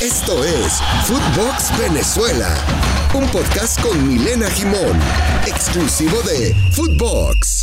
Esto es Footbox Venezuela, un podcast con Milena Gimón, exclusivo de Footbox.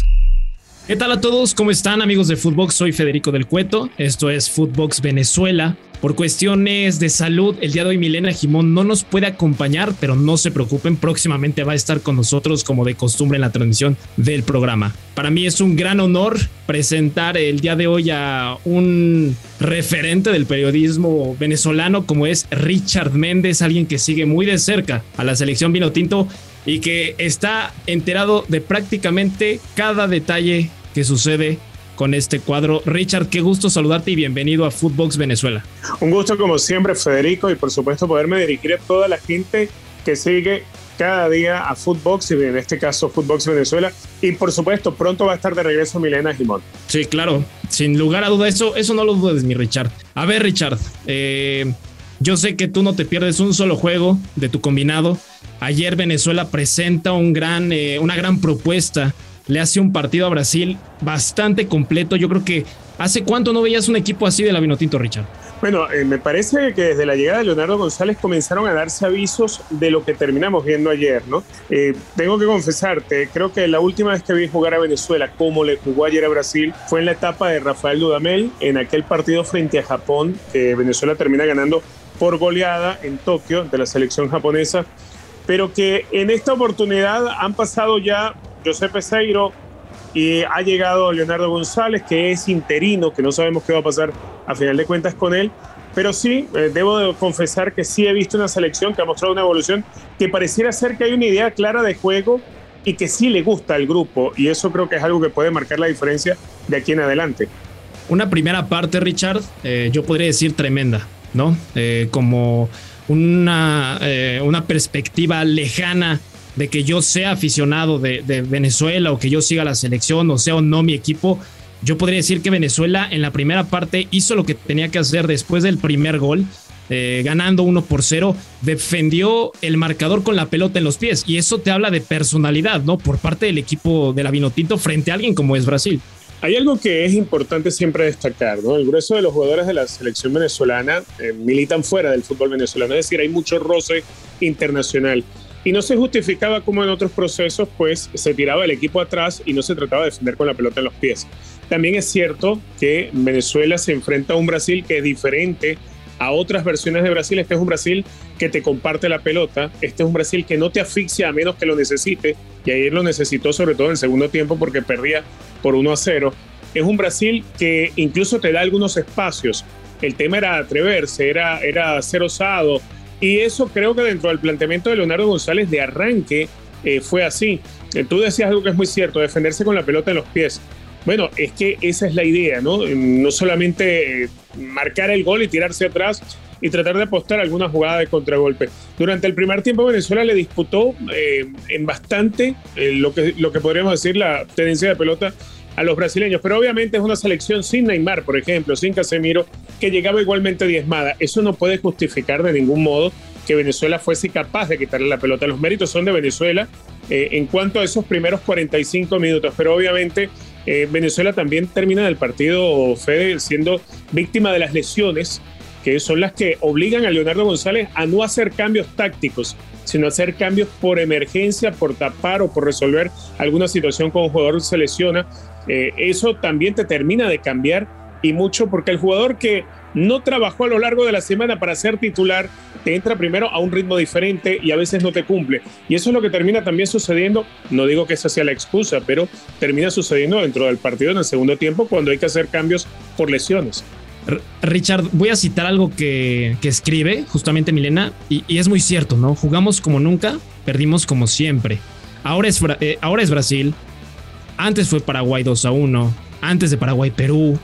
¿Qué tal a todos? ¿Cómo están amigos de Footbox? Soy Federico del Cueto. Esto es Footbox Venezuela. Por cuestiones de salud, el día de hoy Milena Jimón no nos puede acompañar, pero no se preocupen, próximamente va a estar con nosotros como de costumbre en la transmisión del programa. Para mí es un gran honor presentar el día de hoy a un referente del periodismo venezolano como es Richard Méndez, alguien que sigue muy de cerca a la selección vino tinto y que está enterado de prácticamente cada detalle que sucede con este cuadro. Richard, qué gusto saludarte y bienvenido a Footbox Venezuela. Un gusto como siempre, Federico, y por supuesto poderme dirigir a toda la gente que sigue cada día a Footbox y en este caso Footbox Venezuela. Y por supuesto, pronto va a estar de regreso Milena Gimón. Sí, claro, sin lugar a duda, eso, eso no lo dudes, mi Richard. A ver, Richard, eh, yo sé que tú no te pierdes un solo juego de tu combinado. Ayer Venezuela presenta un gran, eh, una gran propuesta le hace un partido a Brasil bastante completo. Yo creo que hace cuánto no veías un equipo así de la Vinotinto, Richard. Bueno, eh, me parece que desde la llegada de Leonardo González comenzaron a darse avisos de lo que terminamos viendo ayer, ¿no? Eh, tengo que confesarte, creo que la última vez que vi jugar a Venezuela, como le jugó ayer a Brasil, fue en la etapa de Rafael Dudamel, en aquel partido frente a Japón, que Venezuela termina ganando por goleada en Tokio de la selección japonesa, pero que en esta oportunidad han pasado ya José Peseiro y ha llegado Leonardo González, que es interino, que no sabemos qué va a pasar a final de cuentas con él. Pero sí, eh, debo confesar que sí he visto una selección que ha mostrado una evolución que pareciera ser que hay una idea clara de juego y que sí le gusta al grupo. Y eso creo que es algo que puede marcar la diferencia de aquí en adelante. Una primera parte, Richard, eh, yo podría decir tremenda, ¿no? Eh, como una, una perspectiva lejana de que yo sea aficionado de, Venezuela o que yo siga la selección o sea o no mi equipo, yo podría decir que Venezuela en la primera parte hizo lo que tenía que hacer después del primer gol. Eh, ganando 1 por 0, defendió el marcador con la pelota en los pies. Y eso te habla de personalidad, ¿no? Por parte del equipo de la Vinotinto frente a alguien como es Brasil. Hay algo que es importante siempre destacar, ¿no? El grueso de los jugadores de la selección venezolana eh, militan fuera del fútbol venezolano, es decir, hay mucho roce internacional. Y no se justificaba como en otros procesos, pues se tiraba el equipo atrás y no se trataba de defender con la pelota en los pies. También es cierto que Venezuela se enfrenta a un Brasil que es diferente a otras versiones de Brasil. Este es un Brasil que te comparte la pelota. Este es un Brasil que no te asfixia a menos que lo necesite. Y ayer lo necesitó sobre todo en el segundo tiempo porque perdía por 1 a 0. Es un Brasil que incluso te da algunos espacios. El tema era atreverse, era, era ser osado, y eso creo que dentro del planteamiento de Leonardo González de arranque eh, fue así. Eh, tú decías algo que es muy cierto, defenderse con la pelota en los pies. Bueno, es que esa es la idea, ¿no? No solamente eh, marcar el gol y tirarse atrás y tratar de apostar alguna jugada de contragolpe. Durante el primer tiempo Venezuela le disputó en bastante lo, que, lo que podríamos decir la tenencia de pelota a los brasileños. Pero obviamente es una selección sin Neymar, por ejemplo, sin Casemiro, que llegaba igualmente diezmada. Eso no puede justificar de ningún modo que Venezuela fuese capaz de quitarle la pelota. Los méritos son de Venezuela eh, en cuanto a esos primeros 45 minutos. Pero obviamente eh, Venezuela también termina el partido, Fede, siendo víctima de las lesiones que son las que obligan a Leonardo González a no hacer cambios tácticos, sino hacer cambios por emergencia, por tapar o por resolver alguna situación con un jugador se lesiona. Eh, eso también te termina de cambiar y mucho porque el jugador que no trabajó a lo largo de la semana para ser titular, te entra primero a un ritmo diferente y a veces no te cumple. Y eso es lo que termina también sucediendo, no digo que esa sea la excusa, pero termina sucediendo dentro del partido en el segundo tiempo cuando hay que hacer cambios por lesiones. Richard, voy a citar algo que, escribe justamente Milena y, es muy cierto, ¿no? Jugamos como nunca, perdimos como siempre. Ahora es, eh, ahora es Brasil, antes fue Paraguay 2 a 1, antes de Paraguay Perú,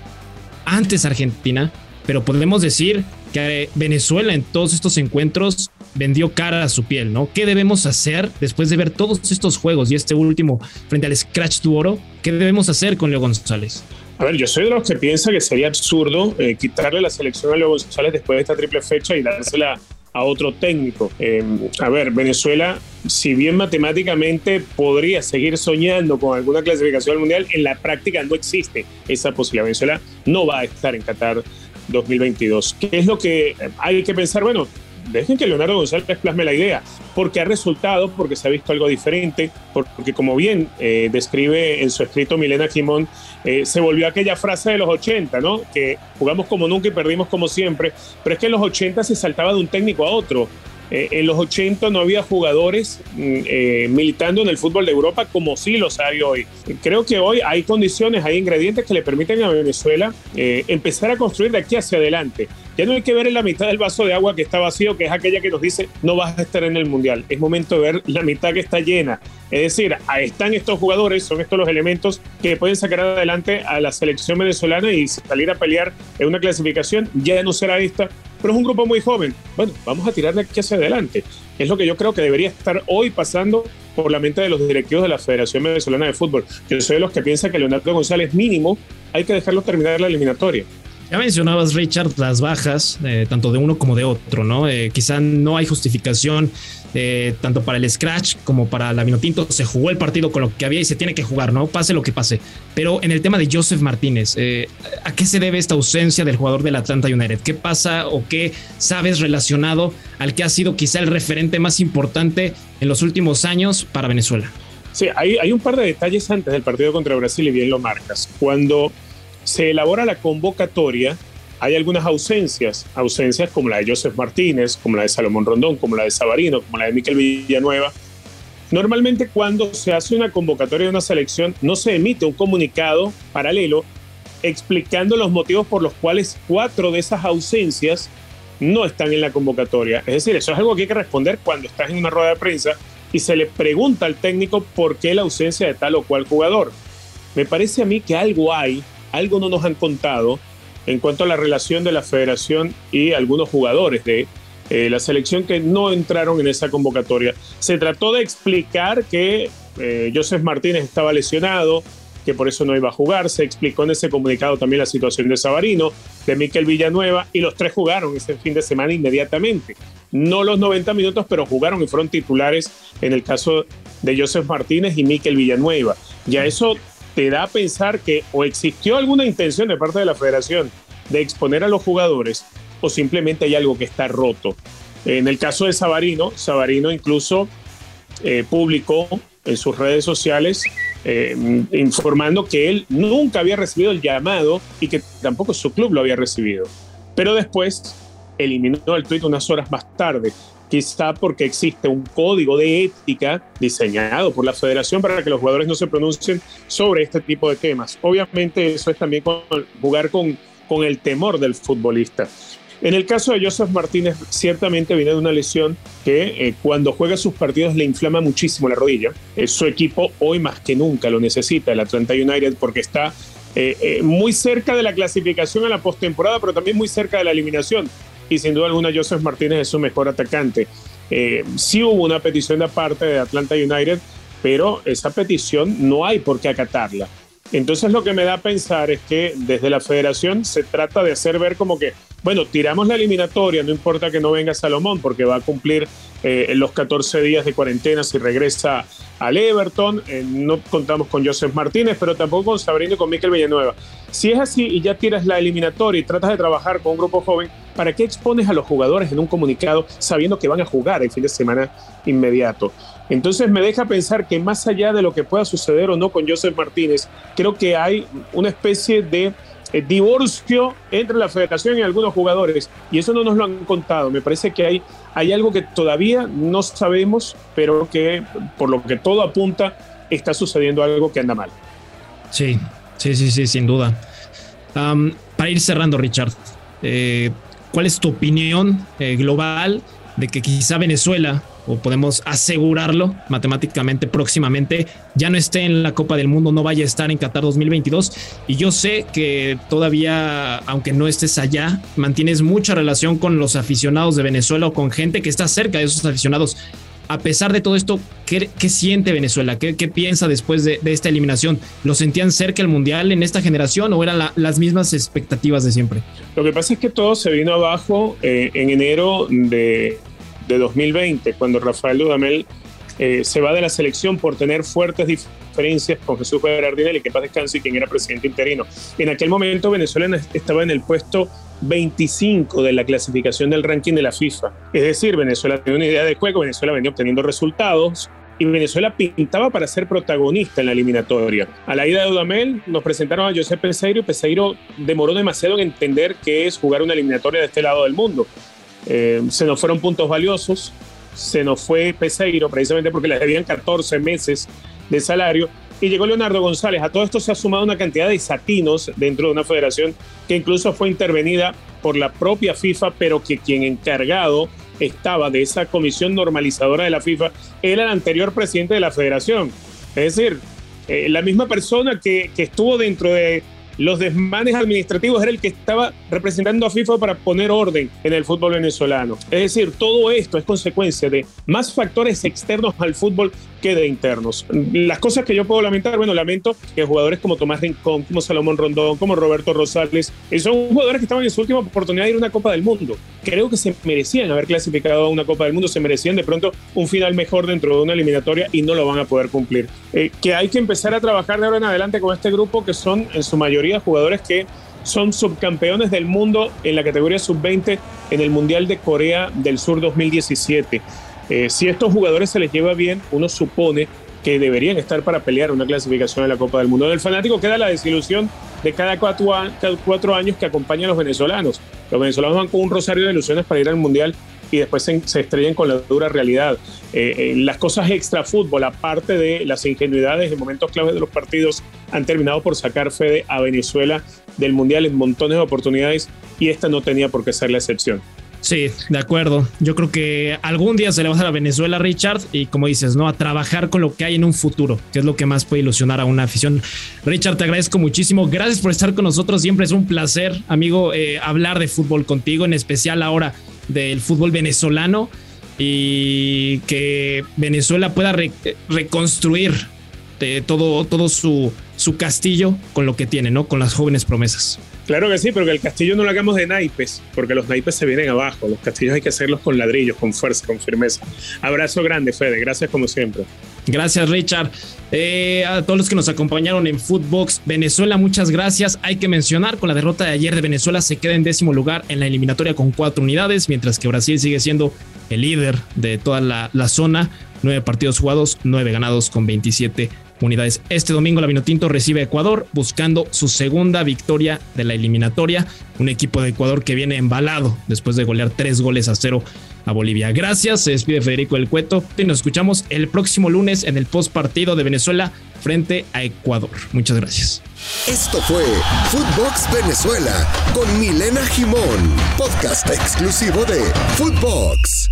antes Argentina, pero podemos decir que Venezuela en todos estos encuentros vendió cara a su piel, ¿no? ¿Qué debemos hacer después de ver todos estos juegos y este último frente al Scratch du Oro? ¿Qué debemos hacer con Leo González? A ver, yo soy de los que piensa que sería absurdo eh, quitarle la selección a Leo González después de esta triple fecha y dársela a otro técnico. Eh, a ver, Venezuela, si bien matemáticamente podría seguir soñando con alguna clasificación al Mundial, en la práctica no existe esa posibilidad. Venezuela no va a estar en Qatar 2022. ¿Qué es lo que hay que pensar? Bueno, dejen que Leonardo González plasme la idea, porque ha resultado, porque se ha visto algo diferente, porque como bien eh, describe en su escrito Milena Jimón, eh, se volvió aquella frase de los 80, ¿no? Que jugamos como nunca y perdimos como siempre, pero es que en los 80 se saltaba de un técnico a otro. Eh, en los 80 no había jugadores mm, eh, militando en el fútbol de Europa como sí los hay hoy. Creo que hoy hay condiciones, hay ingredientes que le permiten a Venezuela eh, empezar a construir de aquí hacia adelante. Ya no hay que ver en la mitad del vaso de agua que está vacío, que es aquella que nos dice no vas a estar en el Mundial. Es momento de ver la mitad que está llena. Es decir, ahí están estos jugadores, son estos los elementos que pueden sacar adelante a la selección venezolana y salir a pelear en una clasificación. Ya no será esta, pero es un grupo muy joven. Bueno, vamos a tirar de aquí hacia adelante. Es lo que yo creo que debería estar hoy pasando por la mente de los directivos de la Federación Venezolana de Fútbol. Yo soy de los que piensan que Leonardo González mínimo hay que dejarlo terminar la eliminatoria. Ya mencionabas, Richard, las bajas, eh, tanto de uno como de otro, ¿no? Eh, quizá no hay justificación eh, tanto para el Scratch como para la Vinotinto. Se jugó el partido con lo que había y se tiene que jugar, ¿no? Pase lo que pase. Pero en el tema de Joseph Martínez, ¿a qué se debe esta ausencia del jugador del Atlanta United? ¿Qué pasa o qué sabes relacionado al que ha sido quizá el referente más importante en los últimos años para Venezuela? Sí, hay, hay un par de detalles antes del partido contra Brasil y bien lo marcas. Cuando se elabora la convocatoria, hay algunas ausencias, ausencias como la de Joseph Martínez, como la de Salomón Rondón, como la de Sabarino, como la de Miquel Villanueva. Normalmente cuando se hace una convocatoria de una selección no se emite un comunicado paralelo explicando los motivos por los cuales cuatro de esas ausencias no están en la convocatoria. Es decir, eso es algo que hay que responder cuando estás en una rueda de prensa y se le pregunta al técnico por qué la ausencia de tal o cual jugador. Me parece a mí que algo hay algo no nos han contado en cuanto a la relación de la federación y algunos jugadores de eh, la selección que no entraron en esa convocatoria. Se trató de explicar que eh, Joseph Martínez estaba lesionado, que por eso no iba a jugar. Se explicó en ese comunicado también la situación de Sabarino, de Miquel Villanueva, y los tres jugaron ese fin de semana inmediatamente. No los 90 minutos, pero jugaron y fueron titulares en el caso de Joseph Martínez y Miquel Villanueva. Ya eso te da a pensar que o existió alguna intención de parte de la federación de exponer a los jugadores o simplemente hay algo que está roto. En el caso de Sabarino, Sabarino incluso eh, publicó en sus redes sociales eh, informando que él nunca había recibido el llamado y que tampoco su club lo había recibido. Pero después eliminó el tuit unas horas más tarde quizá porque existe un código de ética diseñado por la federación para que los jugadores no se pronuncien sobre este tipo de temas. Obviamente eso es también jugar con, con el temor del futbolista. En el caso de Joseph Martínez, ciertamente viene de una lesión que eh, cuando juega sus partidos le inflama muchísimo la rodilla. Eh, su equipo hoy más que nunca lo necesita, el Atlanta United, porque está eh, muy cerca de la clasificación a la postemporada, pero también muy cerca de la eliminación y sin duda alguna Joseph Martínez es su mejor atacante. Eh, sí hubo una petición de parte de Atlanta United, pero esa petición no hay por qué acatarla. Entonces lo que me da a pensar es que desde la federación se trata de hacer ver como que, bueno, tiramos la eliminatoria, no importa que no venga Salomón porque va a cumplir eh, los 14 días de cuarentena si regresa al Everton, eh, no contamos con Joseph Martínez, pero tampoco con Sabrino y con Miquel Villanueva. Si es así y ya tiras la eliminatoria y tratas de trabajar con un grupo joven, ¿para qué expones a los jugadores en un comunicado sabiendo que van a jugar el fin de semana inmediato? Entonces me deja pensar que más allá de lo que pueda suceder o no con Joseph Martínez, creo que hay una especie de eh, divorcio entre la federación y algunos jugadores. Y eso no nos lo han contado. Me parece que hay, hay algo que todavía no sabemos, pero que por lo que todo apunta, está sucediendo algo que anda mal. Sí, sí, sí, sí, sin duda. para ir cerrando, Richard, eh, ¿cuál es tu opinión eh, global de que quizá Venezuela o podemos asegurarlo matemáticamente próximamente, ya no esté en la Copa del Mundo, no vaya a estar en Qatar 2022. Y yo sé que todavía, aunque no estés allá, mantienes mucha relación con los aficionados de Venezuela o con gente que está cerca de esos aficionados. A pesar de todo esto, ¿qué, siente Venezuela? ¿Qué, piensa después de, esta eliminación? ¿Lo sentían cerca el Mundial en esta generación o eran las mismas expectativas de siempre? Lo que pasa es que todo se vino abajo eh, en enero de, de 2020, cuando Rafael Dudamel eh, se va de la selección por tener fuertes diferencias con Jesús Berardinelli, que paz descanse, y quien era presidente interino. En aquel momento Venezuela estaba en el puesto 25 de la clasificación del ranking de la FIFA. Es decir, Venezuela tenía una idea de juego, Venezuela venía obteniendo resultados y Venezuela pintaba para ser protagonista en la eliminatoria. A la ida de Dudamel nos presentaron a José Peseiro y Peseiro demoró demasiado en entender qué es jugar una eliminatoria de este lado del mundo. Eh, se nos fueron puntos valiosos, se nos fue Peseiro precisamente porque le debían 14 meses de salario y llegó Leonardo González. A todo esto se ha sumado una cantidad de satinos dentro de una federación que incluso fue intervenida por la propia FIFA, pero que quien encargado estaba de esa comisión normalizadora de la FIFA era el anterior presidente de la federación. Es decir, eh, la misma persona que, que estuvo dentro de los desmanes administrativos era el que estaba representando a FIFA para poner orden en el fútbol venezolano. Es decir, todo esto es consecuencia de más factores externos al fútbol que de internos. Las cosas que yo puedo lamentar, bueno, lamento que jugadores como Tomás Rincón, como Salomón Rondón, como Roberto Rosales, eh, son jugadores que estaban en su última oportunidad de ir a una Copa del Mundo. Creo que se merecían haber clasificado a una Copa del Mundo, se merecían de pronto un final mejor dentro de una eliminatoria y no lo van a poder cumplir. Eh, que hay que empezar a trabajar de ahora en adelante con este grupo que son en su mayoría jugadores que son subcampeones del mundo en la categoría sub-20 en el Mundial de Corea del Sur 2017. Eh, si estos jugadores se les lleva bien, uno supone que deberían estar para pelear una clasificación a la Copa del Mundo. Del fanático queda la desilusión de cada cuatro, años que acompañan a los venezolanos. Los venezolanos van con un rosario de ilusiones para ir al Mundial y después se, estrellan con la dura realidad. Eh, eh, las cosas extra fútbol, aparte de las ingenuidades en momentos claves de los partidos, han terminado por sacar fe a Venezuela del Mundial en montones de oportunidades y esta no tenía por qué ser la excepción. Sí, de acuerdo. Yo creo que algún día se le va a dar a Venezuela, Richard, y como dices, ¿no? A trabajar con lo que hay en un futuro, que es lo que más puede ilusionar a una afición. Richard, te agradezco muchísimo. Gracias por estar con nosotros. Siempre es un placer, amigo, eh, hablar de fútbol contigo, en especial ahora del fútbol venezolano y que Venezuela pueda reconstruir eh, todo, todo su, su castillo con lo que tiene, ¿no? Con las jóvenes promesas. Claro que sí, pero que el castillo no lo hagamos de naipes, porque los naipes se vienen abajo. Los castillos hay que hacerlos con ladrillos, con fuerza, con firmeza. Abrazo grande, Fede. Gracias como siempre. Gracias, Richard. Eh, a todos los que nos acompañaron en Footbox Venezuela, muchas gracias. Hay que mencionar, con la derrota de ayer de Venezuela se queda en décimo lugar en la eliminatoria con cuatro unidades, mientras que Brasil sigue siendo el líder de toda la, la zona. Nueve partidos jugados, nueve ganados con 27 unidades. Este domingo la Vinotinto recibe a Ecuador buscando su segunda victoria de la eliminatoria. Un equipo de Ecuador que viene embalado después de golear tres goles a cero a Bolivia. Gracias, se despide Federico del Cueto y nos escuchamos el próximo lunes en el post partido de Venezuela frente a Ecuador. Muchas gracias. Esto fue Footbox Venezuela con Milena Jimón, podcast exclusivo de Footbox.